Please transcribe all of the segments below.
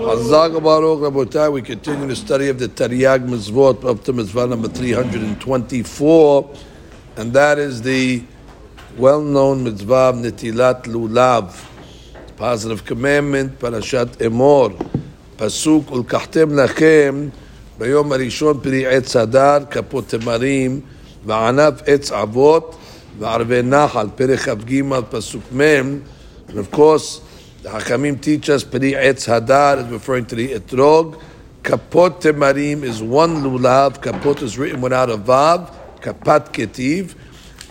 Hazak Baruch Rabotai, we continue the study of the Taryag Mitzvot up to Mitzvah number 324, and that is the well known Mitzvah Nitilat Lulav, positive commandment, Parashat Emor, Pasuk Ulkahtem Lachem, Bayom Arishon פרי Etzadar, הדר, כפות תמרים, וענף עץ אבות, וערבי נחל, פרק כ"ג, and of course, the Hakamim teach us Peri Etz Hadar is referring to the Etrog. Kapot Temarim is one lulav. Kapot is written without a vav. Kapat Ketiv.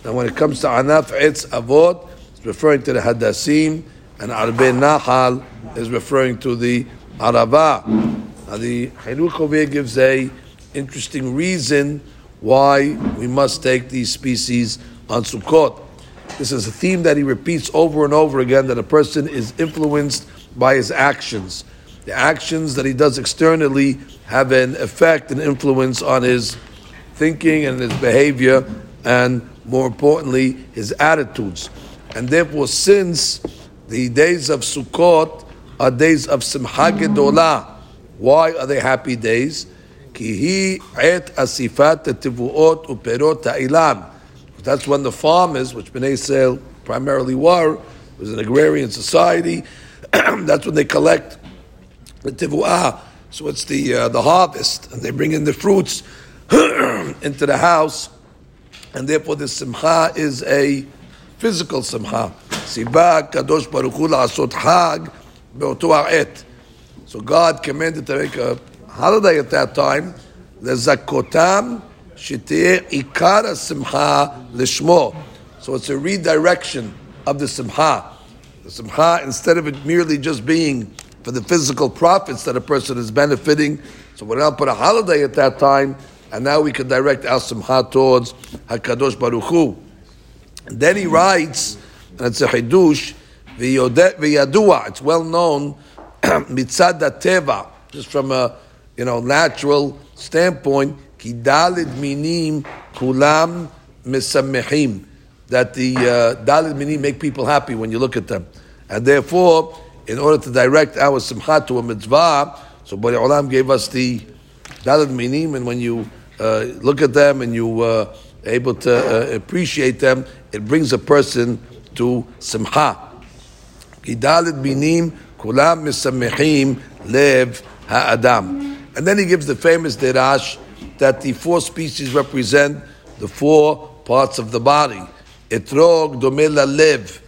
Now, when it comes to Anaf Etz Avot, it's referring to the Hadassim. And Arbe Nahal is referring to the Arava. Now the Chiluk over gives a interesting reason why we must take these species on Sukkot. This is a theme that he repeats over and over again that a person is influenced by his actions. The actions that he does externally have an effect and influence on his thinking and his behavior, and more importantly, his attitudes. And therefore, since the days of Sukkot are days of Simcha Gedolah, why are they happy days? Ki et asifat tivuot uperot ta'ilan that's when the farmers, which Bnei Israel primarily were, was an agrarian society. That's when they collect the tivuah. So it's the uh, the harvest, and they bring in the fruits into the house, and therefore the simcha is a physical simcha. Siba kadosh baruch hu la'asot hag be'oto So God commanded to make a holiday at that time. The zakotam Shiteh Ikara Simcha Lishmo. So it's a redirection of the Simcha. The Simcha, instead of it merely just being for the physical profits that a person is benefiting, so we're now put a holiday at that time, and now we can direct our Simcha towards HaKadosh Baruch Hu. And then he writes, and it's a Hidush, it's well known, Mitzad Teva, just from a you know natural standpoint, Ki dalid minim kulam misamehim. That the uh, minim make people happy when you look at them. And therefore, in order to direct our simcha to a mitzvah, so Bari Olam gave us the dalid minim, and when you uh, look at them and you uh, able to uh, appreciate them, it brings a person to simcha. Ki dalid minim kulam misamehim lev ha'adam. And then he gives the famous derash that the four species represent the four parts of the body. Etrog domela lev.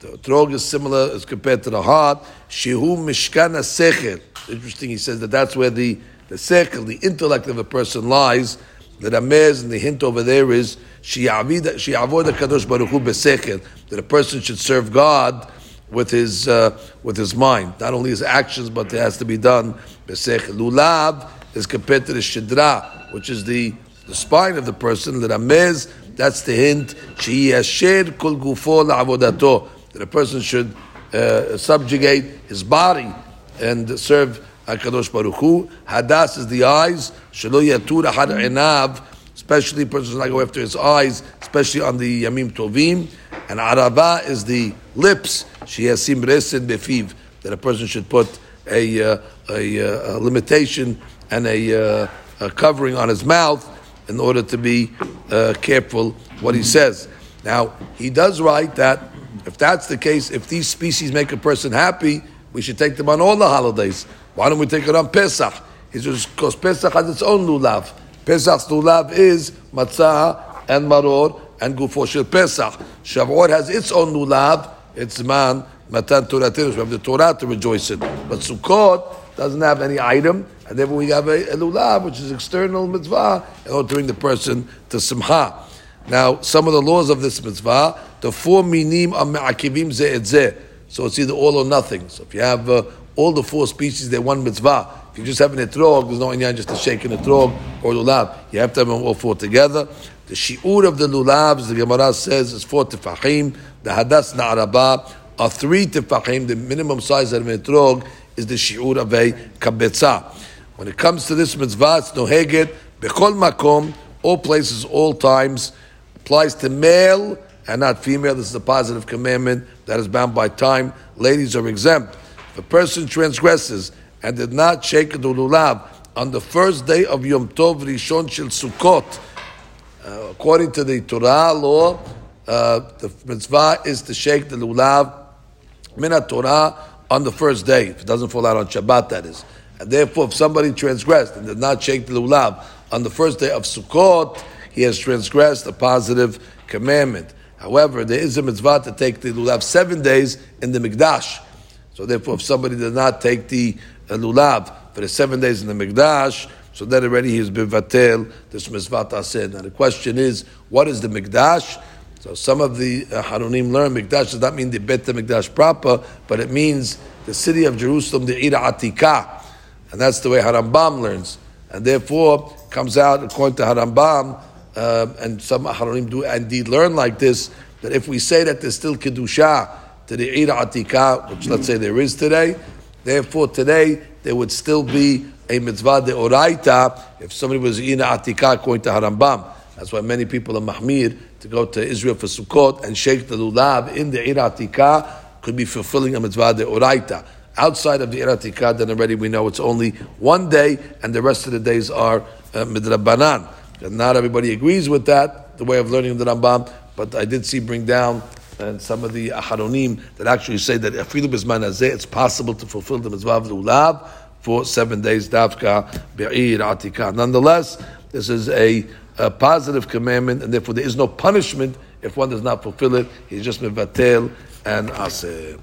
The etrog is similar as compared to the heart. Shehu mishkana sechel. Interesting, he says that that's where the, the sechel, the intellect of a person lies. The ramez and the hint over there is shi'avoid kadosh baruch hu besechel. That a person should serve God with his uh, with his mind, not only his actions, but it has to be done besechel. Lulav is compared to the shidra, which is the, the spine of the person, the ramez, that's the hint, She has shirkato, that a person should uh, subjugate his body and serve HaKadosh Baruch Hu. Hadas is the eyes, shelo yatur had enav, especially persons not go after his eyes, especially on the Yamim Tovim. And Arava is the lips, she has sim resid befiv, that a person should put a, uh, a, uh, a, limitation and a uh, uh, covering on his mouth in order to be uh, careful what he says. Now, he does write that if that's the case, if these species make a person happy, we should take them on all the holidays. Why don't we take it on Pesach? He says, because Pesach has its own lulav. Pesach's lulav is matzah and maror and gufo shel Pesach. Shavuot has its own lulav. It's man matan Torah We have the Torah to rejoice in. But Sukkot doesn't have any item, and therefore we have a, a lulav, which is external mitzvah, in order to bring the person to simcha. Now, some of the laws of this mitzvah, the four minim are me'akivim ze So it's either all or nothing. So if you have uh, all the four species, they're one mitzvah. If you just have an etrog, there's no inyan just to shake an etrog or lulav. You have to have them all four together. The shi'ur of the lulavs, the Gemara says, is four tefachim. The hadas na'arabah are three tefachim. The minimum size of an etrog is the shi'ur of a kabetza. When it comes to this mitzvah, it's noheget, bechol makom, all places, all times, applies to male and not female. This is a positive commandment that is bound by time. Ladies are exempt. If a person transgresses and did not shake the lulav on the first day of Yom Tov Rishon Shel Sukkot, uh, according to the Torah law, uh, the mitzvah is to shake the lulav minat Torah on the first day. If it doesn't fall out on Shabbat, that is. And therefore, if somebody transgressed and did not shake the lulav on the first day of Sukkot, he has transgressed a positive commandment. However, there is a mitzvah to take the lulav seven days in the mikdash. So therefore, if somebody did not take the uh, lulav for the seven days in the mikdash, so then already he has been vatel this mitzvah taseh. Now the question is, what is the mikdash? So some of the uh, Harunim learn mikdash does not mean the Bet Mikdash proper, but it means the city of Jerusalem, the Ira Atika, and that's the way Harambam learns, and therefore comes out according to Harambam uh, and some Aharonim do indeed learn like this, that if we say that there's still Kedusha to the Eid Atika, which let's say there is today, therefore today there would still be a mitzvah de oraita if somebody was in Atika according to Harambam. That's why many people are mahmir to go to Israel for Sukkot and shake the lulav in the Eid Atika could be fulfilling a mitzvah de oraita. Outside of the Iratika, then already we know it's only one day, and the rest of the days are uh, midrabanan. And not everybody agrees with that, the way of learning the Rambam, but I did see bring down and some of the Aharonim that actually say that afilu bisman it's possible to fulfill the mitzvah of the ulav for seven days, davka be'ir atika. Nonetheless, this is a, a, positive commandment, and therefore there is no punishment if one does not fulfill it. He's just mevatel and aseh.